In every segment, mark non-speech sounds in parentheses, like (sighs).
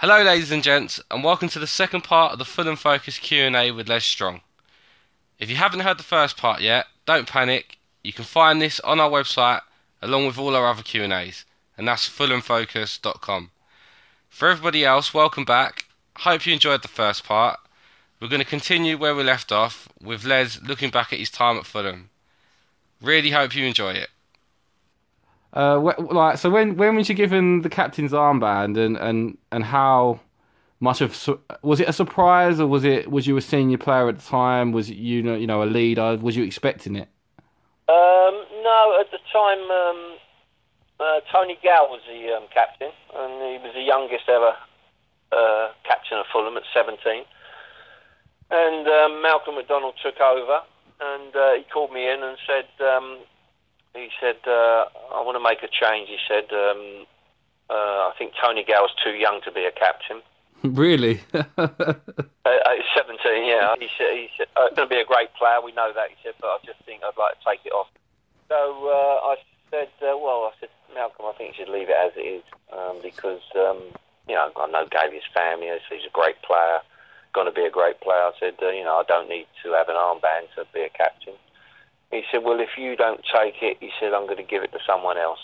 Hello, ladies and gents, and welcome to the second part of the Fulham Focus Q&A with Les Strong. If you haven't heard the first part yet, don't panic. You can find this on our website along with all our other Q&As, and that's fulhamfocus.com. For everybody else, welcome back. Hope you enjoyed the first part. We're going to continue where we left off with Les looking back at his time at Fulham. Really hope you enjoy it. Uh, wh- like so, when when was you given the captain's armband, and and and how much of su- was it a surprise, or was it was you a senior player at the time? Was you know you know a leader? Was you expecting it? Um, no, at the time, um, uh, Tony Gale was the um, captain, and he was the youngest ever uh, captain of Fulham at 17. And um, Malcolm McDonald took over, and uh, he called me in and said, um, he said, uh, I want to make a change. He said, um, uh, I think Tony Gale's too young to be a captain. (laughs) really? (laughs) Uh, uh, 17, yeah. He said, he said uh, going to be a great player. We know that. He said, but I just think I'd like to take it off. So uh, I said, uh, well, I said, Malcolm, I think you should leave it as it is um, because, um, you know, I know Gavy's family. He's a great player, going to be a great player. I said, uh, you know, I don't need to have an armband to be a captain. He said, well, if you don't take it, he said, I'm going to give it to someone else.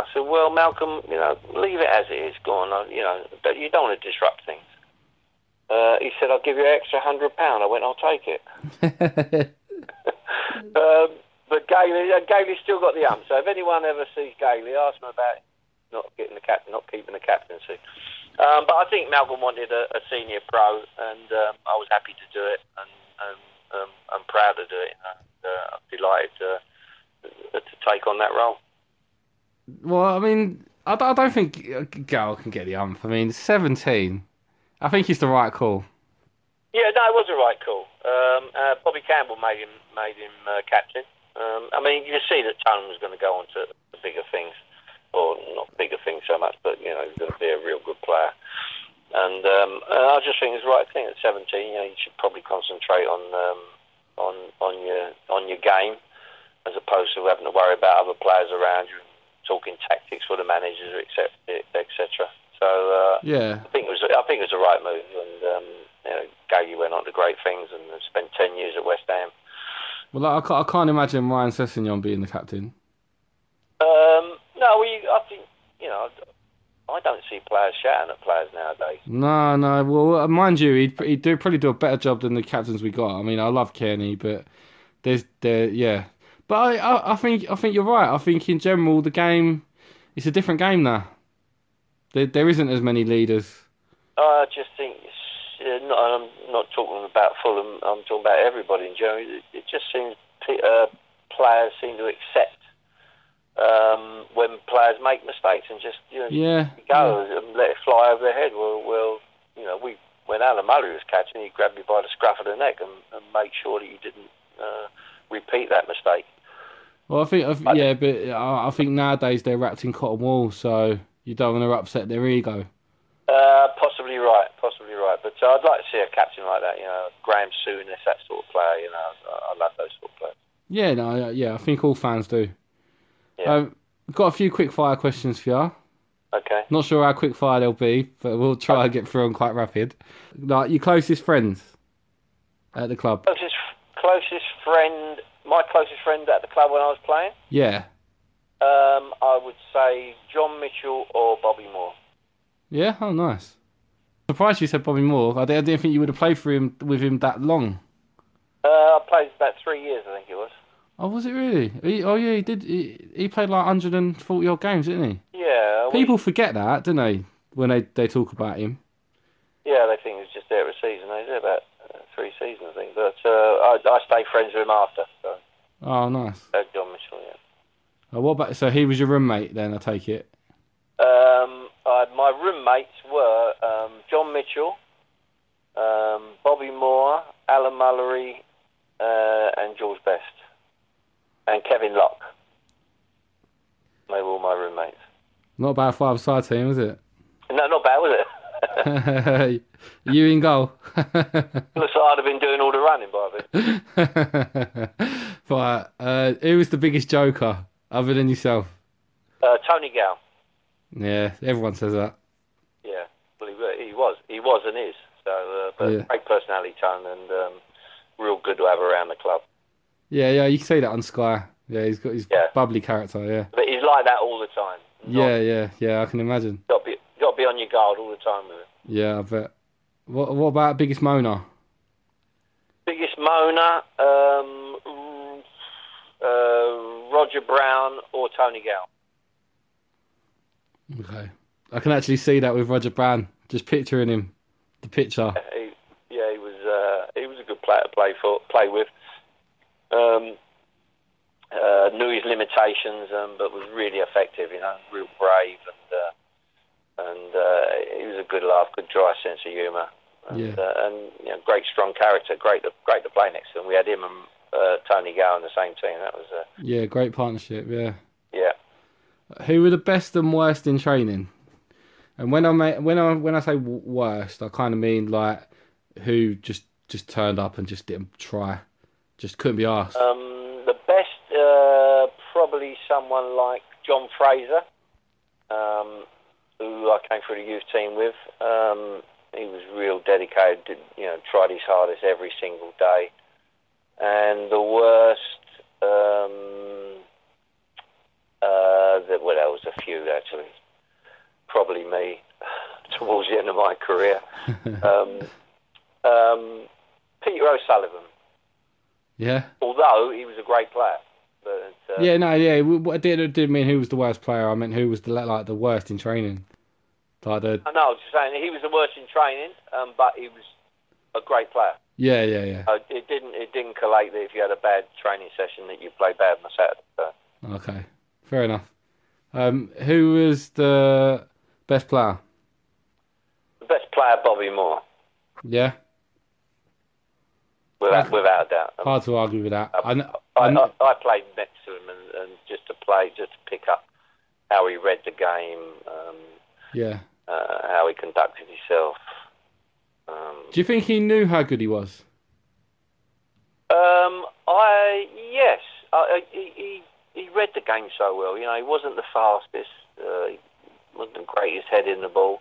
I said, well, Malcolm, you know, leave it as it is. Go on, uh, you know, you don't want to disrupt things. Uh, he said, I'll give you an extra hundred pound. I went, I'll take it. (laughs) um, but Gailey, uh, Gailey's still got the ump. So if anyone ever sees Gailey, ask him about not getting the cap, not keeping the captaincy. Um, but I think Malcolm wanted a, a senior pro, and um, I was happy to do it, and, and um, I'm proud to do it. And uh, I'm delighted to, to take on that role. well, I mean, I, don't- I don't think uh, Gal can get the ump. I mean, seventeen. I think he's the right call. Yeah, no, it was the right call. Um, uh, Bobby Campbell made him made him uh, captain. Um, I mean, you can see that Tone was going to go on to bigger things, or not bigger things so much, but you know, he's going to be a real good player. And um, uh, I just think it's the right thing at 17. You know, you should probably concentrate on um, on on your on your game as opposed to having to worry about other players around you, talking tactics for the managers, etc. etc. So uh, Yeah. I think it was I think it was the right move, and um, you know, Gaggy went on to great things and spent ten years at West Ham. Well, I can't, I can't imagine Ryan Sessegnon being the captain. Um, no, we I think you know I don't see players shouting at players nowadays. No, no. Well, mind you, he'd, he'd do probably do a better job than the captains we got. I mean, I love Kenny, but there's there, yeah. But I, I, I think I think you're right. I think in general the game, it's a different game now. There, there isn't as many leaders. I just think it's, not, I'm not talking about Fulham. I'm talking about everybody in general. It, it just seems uh, players seem to accept um, when players make mistakes and just you know Yeah. go and let it fly over their head. Well, well, you know, we when Alan Mullery was catching, he grabbed me by the scruff of the neck and, and made sure that you didn't uh, repeat that mistake. Well, I think I yeah, but I, I think nowadays they're wrapped in cotton wool, so you don't want to upset their ego. Uh, possibly right, possibly right. But uh, I'd like to see a captain like that. You know, Graham Souness, that sort of player. You know, I, I love those sort of players. Yeah, no, yeah, I think all fans do. Yeah. Um, got a few quick fire questions for you. Okay. Not sure how quick fire they'll be, but we'll try and get through them quite rapid. Like your closest friends at the club. Closest, closest friend, my closest friend at the club when I was playing, Yeah. um, I would say John Mitchell or Bobby Moore. Yeah. Oh, nice. Surprised you said Bobby Moore. I didn't I didn't think you would have played for him with him that long. Uh, I played about three years, I think it was. Oh, was it really? He, oh, yeah, he did. He, he played like 140 odd games, didn't he? Yeah. we- People forget that, don't they? When they, they talk about him. Yeah, they think he was just there for a season. He was there about uh, three seasons, I think. But uh, I, I stayed friends with him after. So, Oh, nice. uh, John Mitchell, yeah. Oh, what about? So he was your roommate then? I take it. Um, uh, my roommates were um, John Mitchell, um, Bobby Moore, Alan Mullery, uh, and George Best, and Kevin Lock. They were all my roommates. Not a bad five-side team, was it? No, not bad, was it? (laughs) you in goal. (laughs) Looks like I'd have been doing all the running by then. (laughs) right. Uh, who was the biggest joker other than yourself? Uh, Tony Gale. Yeah, everyone says that. Yeah. Well, he, was he was and is. So, uh, but Yeah. great personality, Tone, and um, real good to have around the club. Yeah, yeah, you can see that on Sky. Yeah, he's got his Yeah. bubbly character. Yeah, But he's like that all the time. yeah, yeah, yeah. I can imagine. got to be got to be on your guard all the time with him. Yeah, I bet. What What about biggest moaner? Biggest moaner, um, uh, Roger Brown or Tony Gale. Okay, I can actually see that with Roger Brown. Just picturing him, the picture. He, yeah, he was uh, he was a good player to play for, play with. Um, uh, knew his limitations, um, but was really effective. You know, real brave and uh, and uh, he was a good laugh, good dry sense of humour, and, Yeah. uh, and you know, great strong character. Great to great to play next to him. We had him and uh, Tony Gale in the same team. That was uh, Yeah, great partnership. Yeah. yeah. Who were the best and worst in training? And when I ma- when I when I say worst, I kind of mean like who just just turned up and just didn't try, just couldn't be asked. Um, the best, uh, probably someone like John Fraser, um, who I came through the youth team with. Um, he was real dedicated, did, you know, tried his hardest every single day. And the worst, um, uh, the, well, there was a few actually. Probably me (laughs) towards the end of my career. (laughs) um, um, Peter O'Sullivan yeah. although he was a great player. But uh, Yeah, no, yeah. I did did mean who was the worst player. I meant who was the like the worst in training. Like the I know, I was just saying he was the worst in training, um, but he was a great player. yeah, yeah, yeah. Uh, it didn't it didn't collate that if you had a bad training session that you played bad on the Saturday. So, Okay, fair enough. Um, who was the best player? the best player, Bobby Moore, Yeah, without Okay. without a doubt. Um, hard to argue with that. I, I, I I, played next to him and, and just to play, just to pick up how he read the game, um, yeah. uh, how he conducted himself. Um, Do you think he knew how good he was? Um, I yes, I, he he read the game so well. You know, he wasn't the fastest, uh, he wasn't the greatest head in the ball,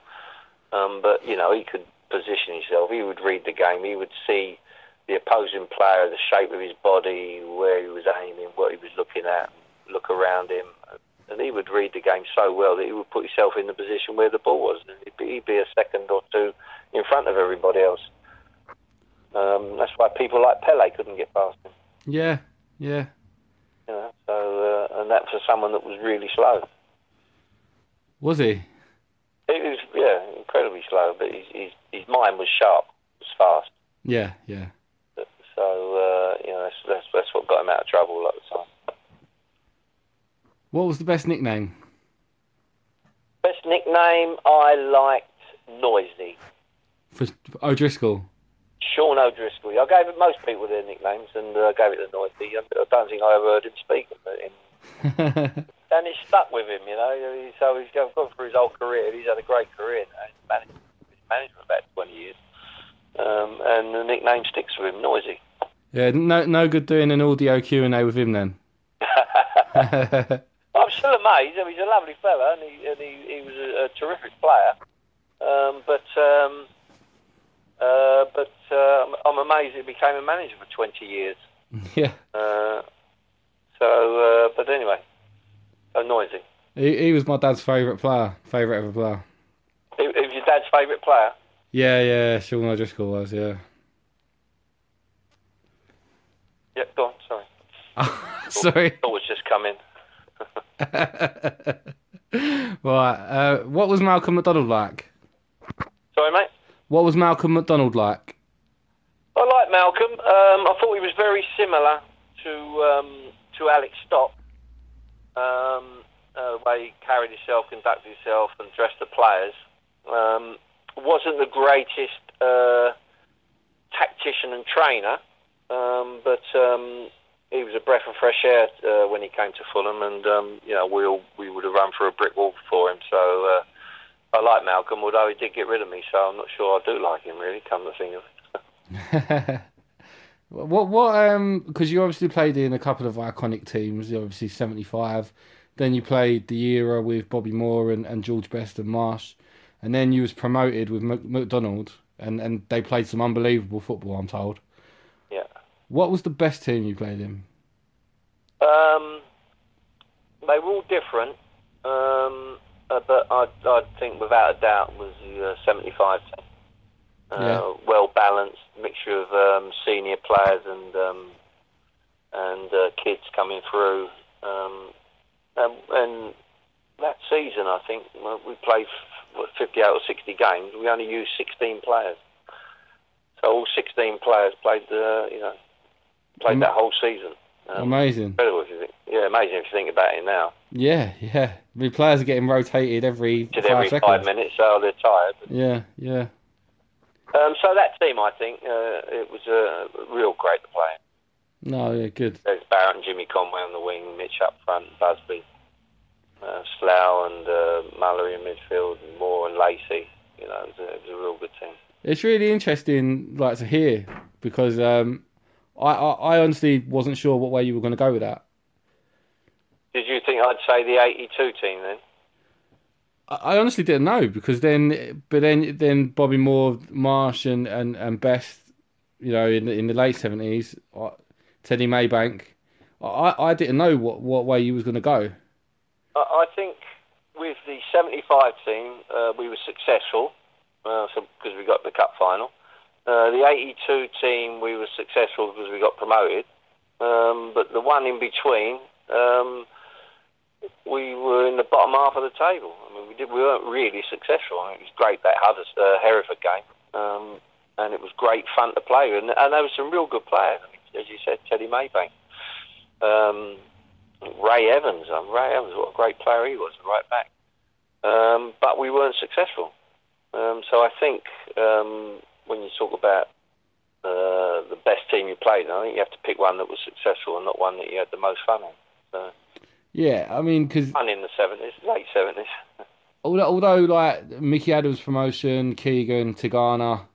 um, but you know he could position himself. He would read the game. He would see the opposing player, the shape of his body, where he was aiming, what he was looking at, look around him, and he would read the game so well that he would put himself in the position where the ball was. And he'd be, he'd be a second or two in front of everybody else. Um, that's why people like Pele couldn't get past him. Yeah, yeah. You know, so uh, and that for someone that was really slow. Was he? He was yeah incredibly slow, but his his, his mind was sharp, was fast. Yeah, yeah. You know that's, that's that's what got him out of trouble a lot of the time. What was the best nickname? Best nickname I liked Noisy. For for O'Driscoll. Sean O'Driscoll. I gave it most people their nicknames and uh, gave it to Noisy. I I don't think I ever heard him speak of it. And (laughs) it stuck with him, you know. So he's gone gone through his whole career. He's had a great career now. He's managed, he's managed for about 20 years. Um, and the nickname sticks with him, Noisy. Yeah, no, no good doing an audio Q and A with him then. (laughs) I'm still amazed. I mean, he's a lovely fella, and he and he, he was a, a terrific player. Um, but um, uh, but uh, I'm amazed he became a manager for 20 years. (laughs) yeah, Uh, so, uh, but anyway, so noisy. he, he was my dad's favourite player, favourite ever player. He, he was your dad's favourite player. Yeah, yeah, Sean O'Driscoll was, yeah. Yeah, go on. Sorry, (laughs) Sorry. thought was just coming. in. (laughs) right, uh, what was Malcolm McDonald like? Sorry, mate. What was Malcolm McDonald like? I like Malcolm. Um, I thought he was very similar to um, to Alec Stock. Um, uh, the way he carried himself, conducted himself, and dressed the players. Um, wasn't the greatest uh, tactician and trainer, um, but um, he was a breath of fresh air uh, when he came to Fulham, and um, you know we all, we would have run through a brick wall for him. So uh, I like Malcolm, although he did get rid of me, so I'm not sure I do like him really. Come to think of it. (laughs) what what um because you obviously played in a couple of iconic teams, obviously seventy five. Then you played the era with Bobby Moore and, and George Best and Marsh. and then you was promoted with Mc- McDonald, and and they played some unbelievable football. I'm told. Yeah. What was the best team you played in? Um, they were all different, um, uh, but I I think without a doubt was the uh, 75 team. Uh, Yeah. Well balanced mixture of um, senior players and um, and uh, kids coming through. Um, and, and that season, I think we played f- what, 58 or 60 games. We only used 16 players. So all 16 players played the you know played Mm. that whole season. Um, Amazing. incredible if you think. Yeah, amazing if you think about it now. Yeah, yeah. I mean, players are getting rotated every five every seconds. five minutes, so they're tired. Yeah, yeah. Um, so that team, I think, uh, it was a real great to play. No, yeah, good. There's Barrett and Jimmy Conway on the wing, Mitch up front, Busby, uh, Slough and uh, Mullery in midfield, and Moore and Lacey. You know, it was, a, it was a real good team. It's really interesting, like to hear because um, I, I I honestly wasn't sure what way you were going to go with that. Did you think I'd say the 82 team then? I I honestly didn't know because then, but then then Bobby Moore, Marsh, and and, and Best, you know, in the, in the late seventies, Teddy Maybank. I, I didn't know what, what way you was going to go. I, I think with the 75 team, uh, we were successful uh, so, because we got the cup final. Uh, the 82 team, we were successful because we got promoted. Um, but the one in between, um, we were in the bottom half of the table. I mean, we did we weren't really successful. I mean, it was great that Hudders, uh, Hereford game, um, and it was great fun to play. And, and there were some real good players. I mean, as you said, Teddy Maybank, um, Ray Evans. Um, Ray Evans, what a great player he was, right back. Um, but we weren't successful. Um, so I think um, when you talk about uh, the best team you played, I think you have to pick one that was successful and not one that you had the most fun in. So, Yeah, I mean, because fun in the seventies, late seventies. (laughs) although, although like Mickey Adams promotion, Keegan, Tigana,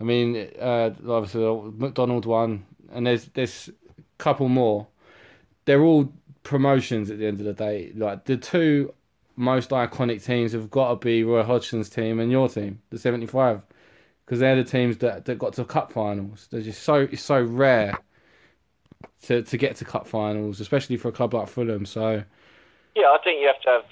I mean, uh, obviously the McDonald one, and there's there's a couple more. They're all promotions at the end of the day. Like the two most iconic teams have got to be Roy Hodgson's team and your team, the '75, because they're the teams that, that got to cup finals. They're just so it's so rare to to get to cup finals, especially for a club like Fulham. So Yeah, I think you have to have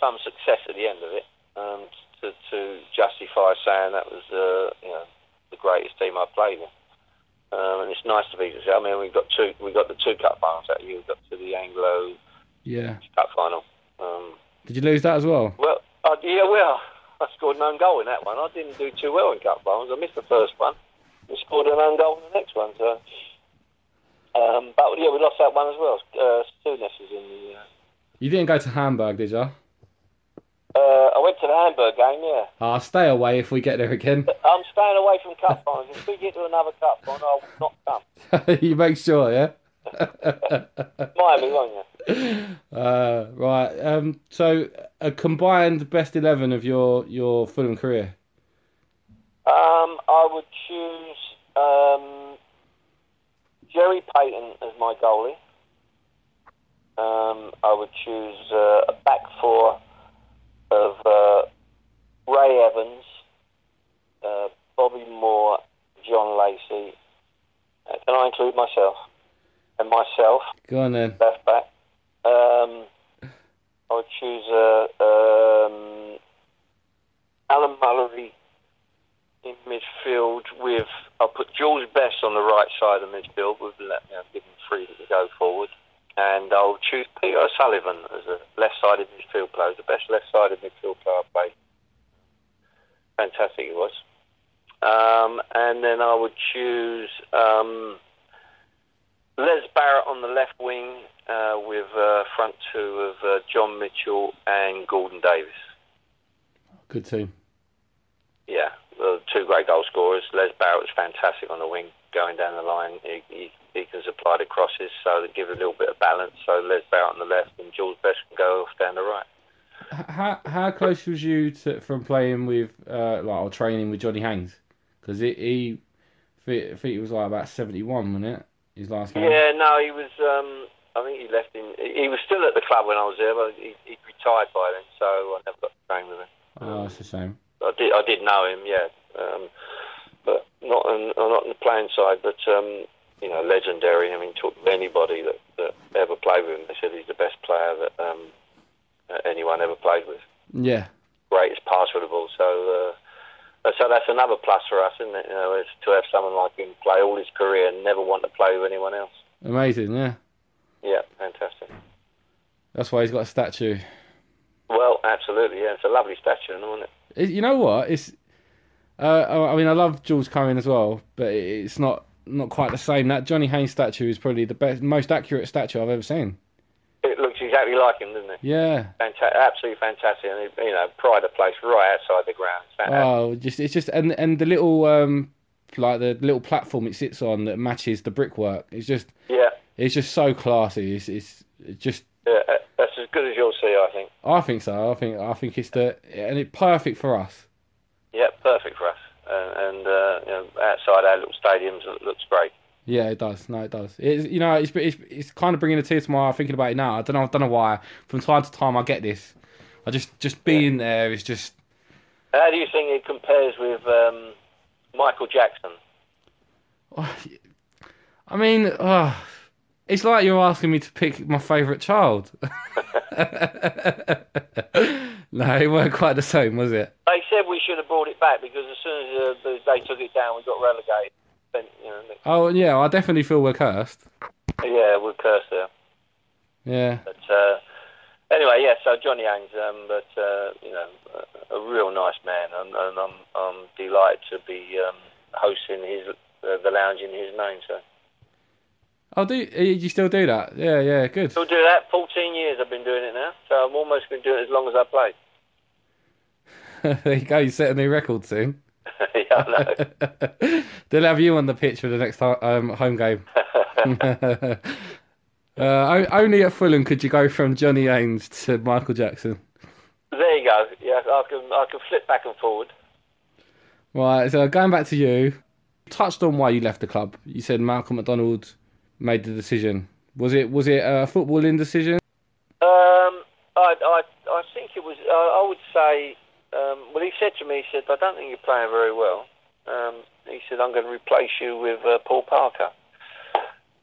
some success at the end of it um, to, to justify saying that was uh, you know the greatest team I've played in. Um, and it's nice to be. I mean, we got two. We got the two cup finals that year. We got to the Anglo yeah, Cup final. Um, did you lose that as well? well, uh, yeah, well, I scored an own goal in that one. I didn't do too well in cup finals. I missed the first one. We scored an own goal in the next one. So, um, but yeah, we lost that one as well. Uh, Souness was in the. Uh, You didn't go to Hamburg, did you? uh, I went to the Hamburg game. Yeah. I'll stay away if we get there again. (laughs) I'm staying away from cup finals. If we get to another cup final, I will not come. (laughs) you make sure, yeah. (laughs) Miami, won't you? Uh, right. Um. So a combined best eleven of your your Fulham career. Um, I would choose um, Gerry Peyton as my goalie. Um, I would choose uh, a back four of uh, Ray Evans, uh, Bobby Moore, John Lacey. Uh, can I include myself? And myself, Go on then. left back. Um, I would choose uh, um, Alan Mullery in midfield with I'll put George Best on the right side of midfield with let you give him free to go forward, and I'll choose Peter O'Sullivan as a left-sided midfield player, the best left-sided midfield player I've played. Fantastic he was. Um, and then I would choose um, Les Barrett on the left wing uh, with uh, front two of uh, John Mitchell and Gordon Davies. Good team. Yeah, uh, two great goal scorers. Les Barrett was fantastic on the wing, going down the line. He, he, he can supply the crosses, so they give a little bit of balance. So Les Barrett on the left and Jules Best can go off down the right. How how close was you to from playing with uh like or training with Johnny Haynes? Because he, he I think I think it was like about seventy one, wasn't it? His last game. Yeah, no, he was. Um, I think he left in. He was still at the club when I was there, but he, he retired by then, so I never got to train with him. Oh, that's a shame. I did I did know him, yeah, um, but not on, not on the playing side. But um, you know, legendary. I mean, talk to anybody that, that ever played with him. They said he's the best player that um, anyone ever played with. Yeah. Greatest passer of the ball. So. Uh, so that's another plus for us, isn't it? You know, is to have someone like him play all his career and never want to play with anyone else. Amazing, yeah. Yeah, fantastic. That's why he's got a statue. Well, absolutely, yeah. It's a lovely statue, isn't it? You know what? It's. Uh, I mean, I love Jules Cohen as well, but it's not not quite the same. That Johnny Haynes statue is probably the best, most accurate statue I've ever seen. Exactly like him, doesn't it? Yeah. Fantastic, absolutely fantastic, and you know, pride of place right outside the ground. Oh, just it's just and and the little um like the little platform it sits on that matches the brickwork. It's just yeah, it's just so classy. It's it's, just yeah, uh, that's as good as you'll see, I think. I think so. I think I think it's the and it's perfect for us. Yeah, perfect for us. Uh, and uh, you know, outside our little stadiums, it looks great. Yeah, it does. No, it does. It's you know, it's it's, it's kind of bringing a tear to my eye thinking about it now. I don't know. I don't know why. From time to time, I get this. I just just being yeah. there is just. How do you think it compares with um, Michael Jackson? (sighs) I mean, uh, it's like you're asking me to pick my favourite child. (laughs) no, it weren't quite the same, was it? They said we should have brought it back because as soon as uh, they took it down, we got relegated. You know, oh yeah, I definitely feel we're cursed. Yeah, we're cursed there. Yeah. But uh, anyway, yeah. So Johnny Haynes, um, but uh, you know, a, a, real nice man, and, and I'm, I'm delighted to be um, hosting his uh, the lounge in his name. So. Oh, do you, uh, you still do that? Yeah, yeah, good. Still do that. Fourteen years I've been doing it now, so I'm almost been doing it as long as I play. (laughs) there you go. You set a new record soon. (laughs) yeah, I. (laughs) They'll have you on the pitch for the next um, home game. (laughs) uh, only at Fulham could you go from Johnny Haynes to Michael Jackson. There you go. Yeah, I can I can flip back and forward. Right. So going back to you, touched on why you left the club. You said Malcolm McDonald made the decision. Was it was it a footballing decision? Um, I I I think it was. I, I would say. Um, well, he said to me, he said, "I don't think you're playing very well." Um, he said, "I'm going to replace you with uh, Paul Parker."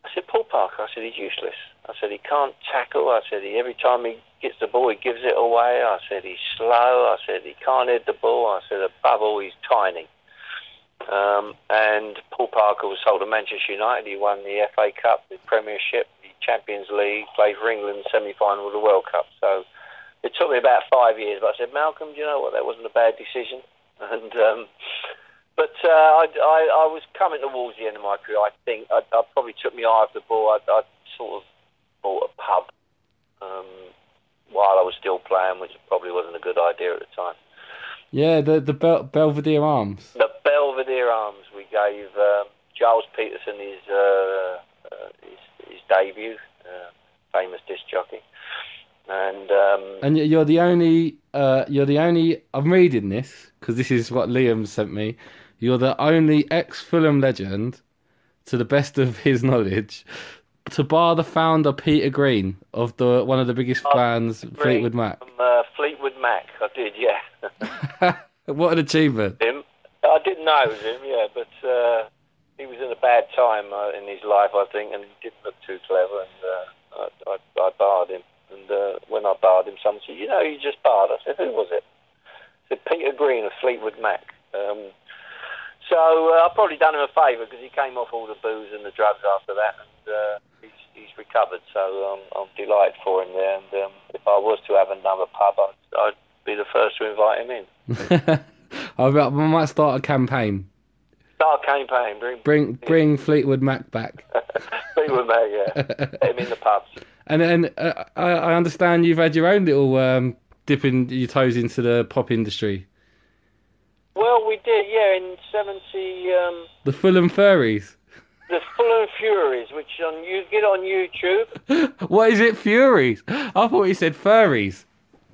I said, "Paul Parker." I said, "He's useless." I said, "He can't tackle." I said, "He every time he gets the ball, he gives it away." I said, "He's slow." I said, "He can't hit the ball." I said, "Above all, he's tiny." Um, and Paul Parker was sold to Manchester United. He won the FA Cup, the Premiership, the Champions League, played for England semi-final of the World Cup. So it took me about five years. But I said, Malcolm, do you know what? That wasn't a bad decision. (laughs) And um, but uh, I, I, I was coming towards the end of my career. I think I, I probably took my eye off the ball. I, I sort of bought a pub um, while I was still playing, which probably wasn't a good idea at the time. Yeah, the the Bel- Belvedere Arms. The Belvedere Arms. We gave um, Gilles Peterson his, uh, uh, his his, debut, uh, famous disc jockey, and um, and you're the only uh, you're the only. I'm reading this because this is what Liam sent me. You're the only ex Fulham legend, to the best of his knowledge, to bar the founder Peter Green of the one of the biggest oh, fans, Fleetwood Mac. From, uh, Fleetwood Mac, I did, yeah. (laughs) what an achievement! Him, I didn't know it was him, yeah, but uh, he was in a bad time uh, in his life, I think, and he didn't look too clever, and uh, I, I, I barred him. Uh, when I barred him, someone said, "You know, you just barred." I said, "Who was it?" I said, "Peter Green of Fleetwood Mac." Um, so uh, I've probably done him a favour because he came off all the booze and the drugs after that, and uh, he's, he's recovered. So um, I'm delighted for him there. And um, if I was to have another pub, I'd, I'd be the first to invite him in. (laughs) I might start a campaign. Start campaign. Bring bring, bring Fleetwood Mac back. (laughs) Fleetwood Mac, yeah. (laughs) Him in the pubs. And and uh, I, I understand you've had your own little um, dipping your toes into the pop industry. Well, we did, yeah, in 70... Um, the Fulham Furries. The Fulham Furies, which on you get on YouTube. (laughs) what is it, Furies? I thought you said furries.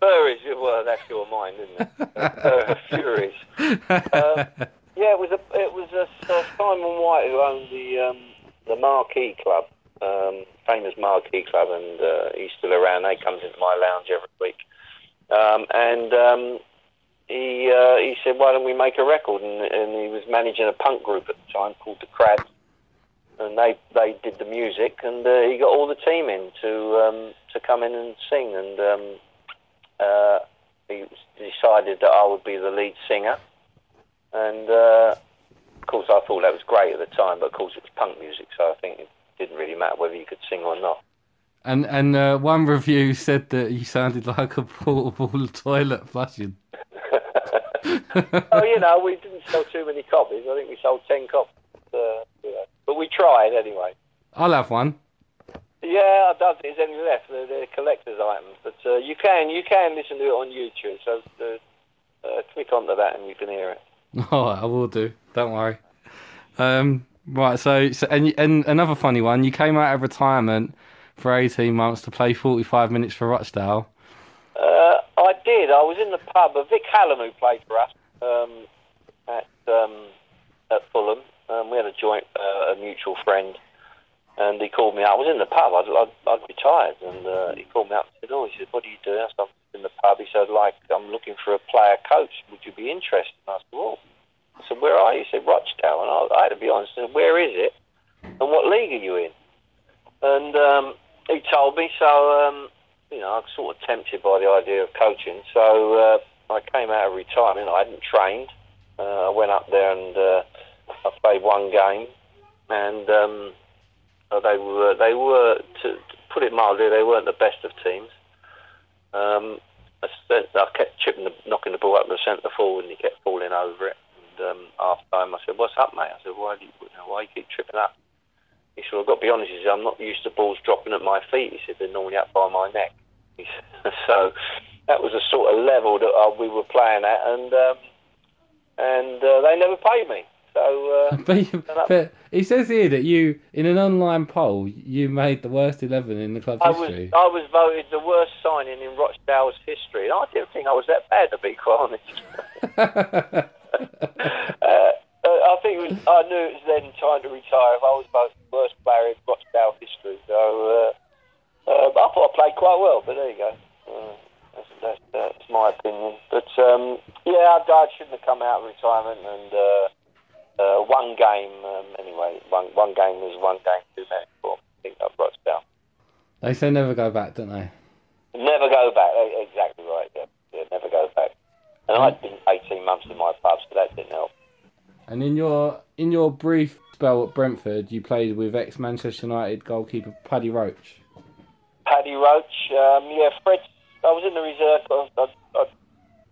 Furries, well, that's your mind, isn't it? uh, Furies. Uh, yeah, it was a it was a, uh, Simon White who owned the um, the Marquee Club, um, famous Marquee Club, and uh, he's still around. He comes into my lounge every week, um, and um, he uh, he said, "Why don't we make a record? And, and he was managing a punk group at the time called the Crabs, and they they did the music, and uh, he got all the team in to um, to come in and sing, and um, uh, he decided that I would be the lead singer, and uh, of course I thought that was great at the time, but of course it was punk music, so I think it didn't really matter whether you could sing or not. And and uh, one review said that you sounded like a portable (laughs) toilet flushing. (laughs) (laughs) oh, you know, we didn't sell too many copies. I think we sold ten copies, uh, but we tried anyway. I'll have one. Yeah, I don't think there's any left. They're, they're collector's items, but uh, you can you can listen to it on YouTube. So uh, uh, click onto that and you can hear it. (laughs) Oh, I will do. Don't worry. Um, right. So, so and and another funny one. You came out of retirement for eighteen months to play forty-five minutes for Rochdale. Uh, I did. I was in the pub. Vic Halom, who played for us um, at um, at Fulham. Um, we had a joint, uh, a mutual friend, and he called me out. I was in the pub. I'd, I'd, I'd retired, and uh, he called me up and said, "Oh, he said, what are you doing?" I said, "I'm in the pub." He said, "Like, I'm looking for a player coach. Would you be interested?" And I said, "Well," I said, "Where are you?" He said, "Rochdale." And I, I had to be honest. I said, "Where is it? And what league are you in?" And um, he told me. So um, you know, I was sort of tempted by the idea of coaching. So uh, I came out of retirement. I hadn't trained. Uh, I went up there and uh, I played one game, and um, they were they were to, to put it mildly, they weren't the best of teams. Um, I, I kept chipping, the, knocking the ball up the centre forward, and he kept falling over it. And um, half time, I said, "What's up, mate?" I said, "Why do you, you why you keep tripping up?" He said, "I've got to be honest." He said, "I'm not used to balls dropping at my feet." He said, "They're normally up by my neck." He said, (laughs) so that was the sort of level that uh, we were playing at, and um, and uh, they never paid me. So, uh, (laughs) but, but he says here that you, in an online poll, you made the worst eleven in the club's I history. was I was voted the worst signing in Rochdale's history, and I didn't think I was that bad to be quite honest. (laughs) uh, I think it was, I knew it was then time to retire. If I was both the worst player in Rochdale history, so uh, uh, I thought I played quite well. But there you go. Uh, that's, that's, that's my opinion. But um, yeah, I, I shouldn't have come out of retirement and. Uh, one game um, anyway. One one game was one game too many for I think I've down. They say never go back, don't they? Never go back. Exactly right. Yeah, yeah never go back. And I'd been 18 months in my pub, so that didn't help. And in your in your brief spell at Brentford, you played with ex Manchester United goalkeeper Paddy Roche. Paddy Roche, um, yeah, Fred. I was in the reserve. I, I, I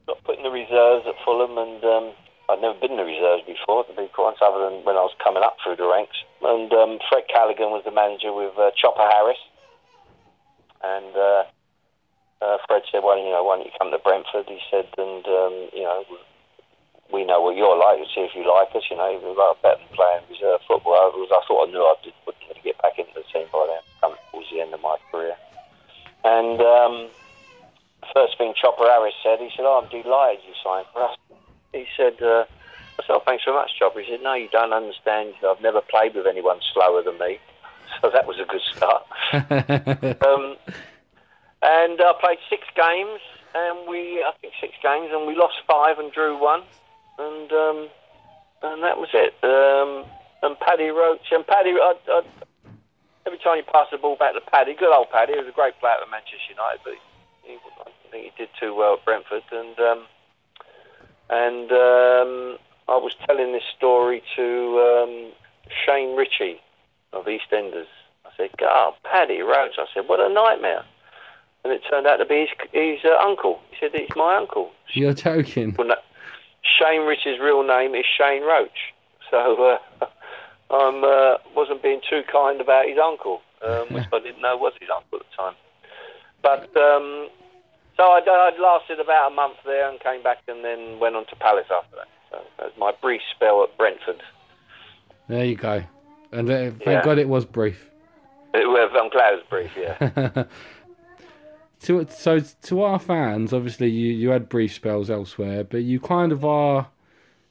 got put in the reserves at Fulham, and um, I'd never been in the reserves before, to be quite honest, other than when I was coming up through the ranks. And um, Fred Callaghan was the manager with uh, Chopper Harris. And uh, uh, Fred said, well, you know, why don't you come to Brentford? He said, and, um, you know, we know what you're like. We'll see if you like us. You know, we're like better than playing reserve football. I, was, I thought I knew I did, wouldn't to get back into the team by then, coming towards the end of my career. And um, first thing Chopper Harris said, he said, oh, I'm delighted you signed for us he said, uh, I said, oh, thanks very much, Chopper. He said, no, you don't understand. I've never played with anyone slower than me. (laughs) So that was a good start. (laughs) um, and I played six games, and we, I think six games, and we lost five and drew one. And um, and that was it. Um, and Paddy Roche, and Paddy, I, I, every time you pass the ball back to Paddy, good old Paddy, he was a great player at Manchester United, but he, I think he did too well at Brentford. And um, and um, I was telling this story to um, Shane Richie of EastEnders. I said, God, Paddy Roche. I said, what a nightmare. And it turned out to be his, his uh, uncle. He said, it's my uncle. You're joking. Shane Richie's real name is Shane Roche. So uh, (laughs) I uh, wasn't being too kind about his uncle, um, which (laughs) I didn't know was his uncle at the time. But um, so I, I lasted about a month there and came back and then went on to Palace after that. So that was my brief spell at Brentford. There you go. And uh, thank Yeah. God it was brief. It, well, I'm glad it was brief, yeah. (laughs) to so to our fans, obviously you you had brief spells elsewhere, but you kind of are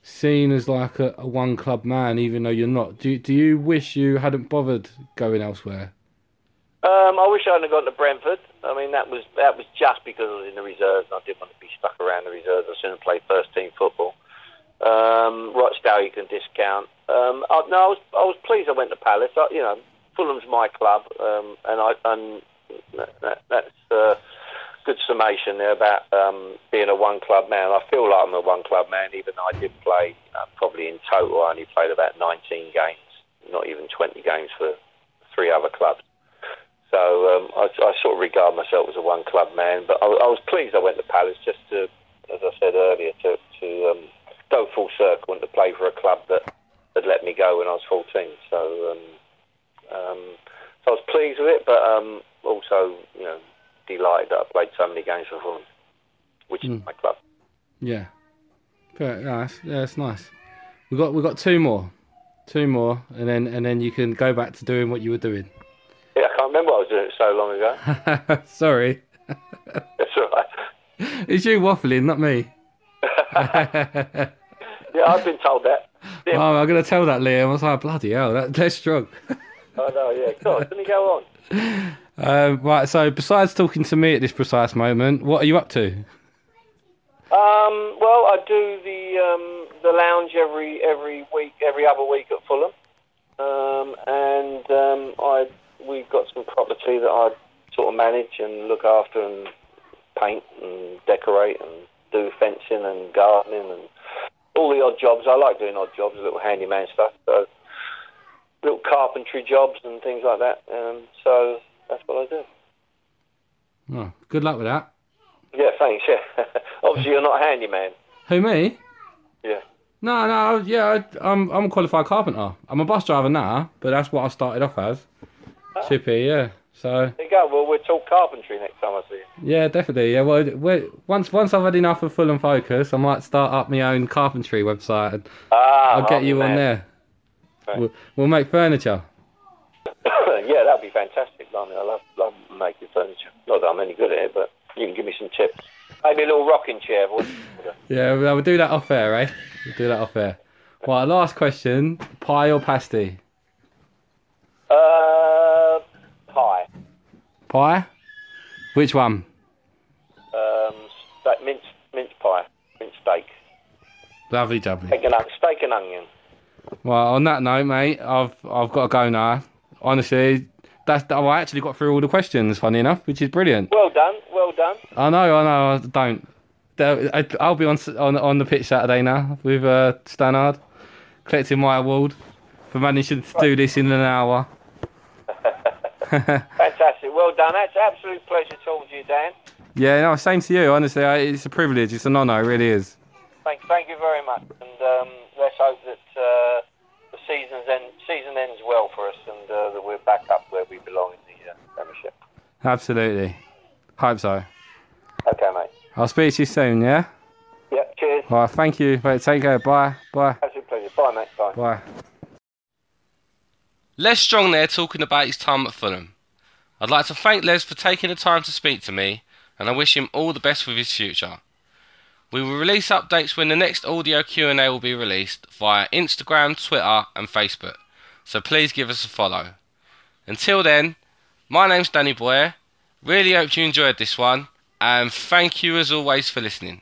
seen as like a, a one club man, even though you're not. Do do you wish you hadn't bothered going elsewhere? Um, I wish I hadn't gone to Brentford. I mean, that was that was just because I was in the reserves and I didn't want to be stuck around the reserves. I shouldn't play first team football. Rochdale, you can discount. Um, I, no, I was I was pleased I went to Palace. I, you know, Fulham's my club, um, and I and that, that's a good summation there about um, being a one club man. I feel like I'm a one club man, even though I did play uh, probably in total. I only played about 19 games, not even 20 games for three other clubs. So um, I, I, sort of regard myself as a one club man, but I, I, was pleased I went to Palace just to, as I said earlier, to, to um, go full circle and to play for a club that had let me go when I was 14. So, um, um, so I was pleased with it, but um, also, you know, delighted that I played so many games for Fulham, which mm. is hmm. my club. Yeah, Fair, yeah, that's, yeah, that's nice. We got we got two more, two more, and then and then you can go back to doing what you were doing. Yeah, I can't remember I was doing it so long ago. (laughs) Sorry. That's all right. It's you waffling, not me. (laughs) (laughs) yeah, I've been told that. Yeah. Oh, I'm going to tell that, Liam. I was like, bloody hell, that, that's strong. oh, no, yeah. Go on, let me go on. Uh, right, so besides talking to me at this precise moment, what are you up to? Um, well, I do the um, the lounge every every week, every other week at Fulham, um, and um, I we've got some property that I sort of manage and look after and paint and decorate and do fencing and gardening and all the odd jobs. I like doing odd jobs, little handyman stuff, so little carpentry jobs and things like that. Um, so that's what I do. Oh, good luck with that. Yeah, thanks. Yeah, (laughs) obviously you're not a handyman. Who me? Yeah. No, no, yeah, I'm I'm a qualified carpenter. I'm a bus driver now, but that's what I started off as. Oh. Chippy, yeah. So. There you go. Well, we'll talk carpentry next time I see you. Yeah, definitely. Yeah, well, once once I've had enough of Fulham Focus, I might start up my own carpentry website. And ah, I'll get you man. on there. Right. We'll, we'll make furniture. (coughs) yeah, that'd be fantastic. I mean, I love, love making furniture. Not that I'm any good at it, but you can give me some tips. Maybe a little rocking chair. yeah, we'll, we'll do that off air, eh? We'll do that off air. Right, last question: pie or pasty? Uh. Pie? Which one? Um, steak, mince, mince pie, mince steak. Lovely jubbly. Steak and, steak and onion. Well, on that note, mate, I've I've got to go now. Honestly, that's I actually got through all the questions. Funny enough, which is brilliant. Well done, well done. I know, I know. I don't. I'll be on on on the pitch Saturday now with uh, Stannard, collecting my award for managing to do this in an hour. (laughs) Fantastic, well done. That's absolute pleasure talking to you, Dan. Yeah, no, same to you. Honestly, it's a privilege. It's an honour. It really is. Thank, thank you very much, and um, let's hope that. Uh, season's end, season ends well for us and uh, that we're back up where we belong in the uh, Premiership. Absolutely. Hope so. Okay, mate. I'll speak to you soon, yeah? Yeah, cheers. All right, thank you. Take care. Bye. Bye. Absolute pleasure. Bye, mate. Bye. Bye. Les Strong there talking about his time at Fulham. I'd like to thank Les for taking the time to speak to me, and I wish him all the best with his future. We will release updates when the next audio Q&A will be released via Instagram, Twitter and Facebook. So please give us a follow. Until then, my name's Danny Boyer. Really hope you enjoyed this one and thank you as always for listening.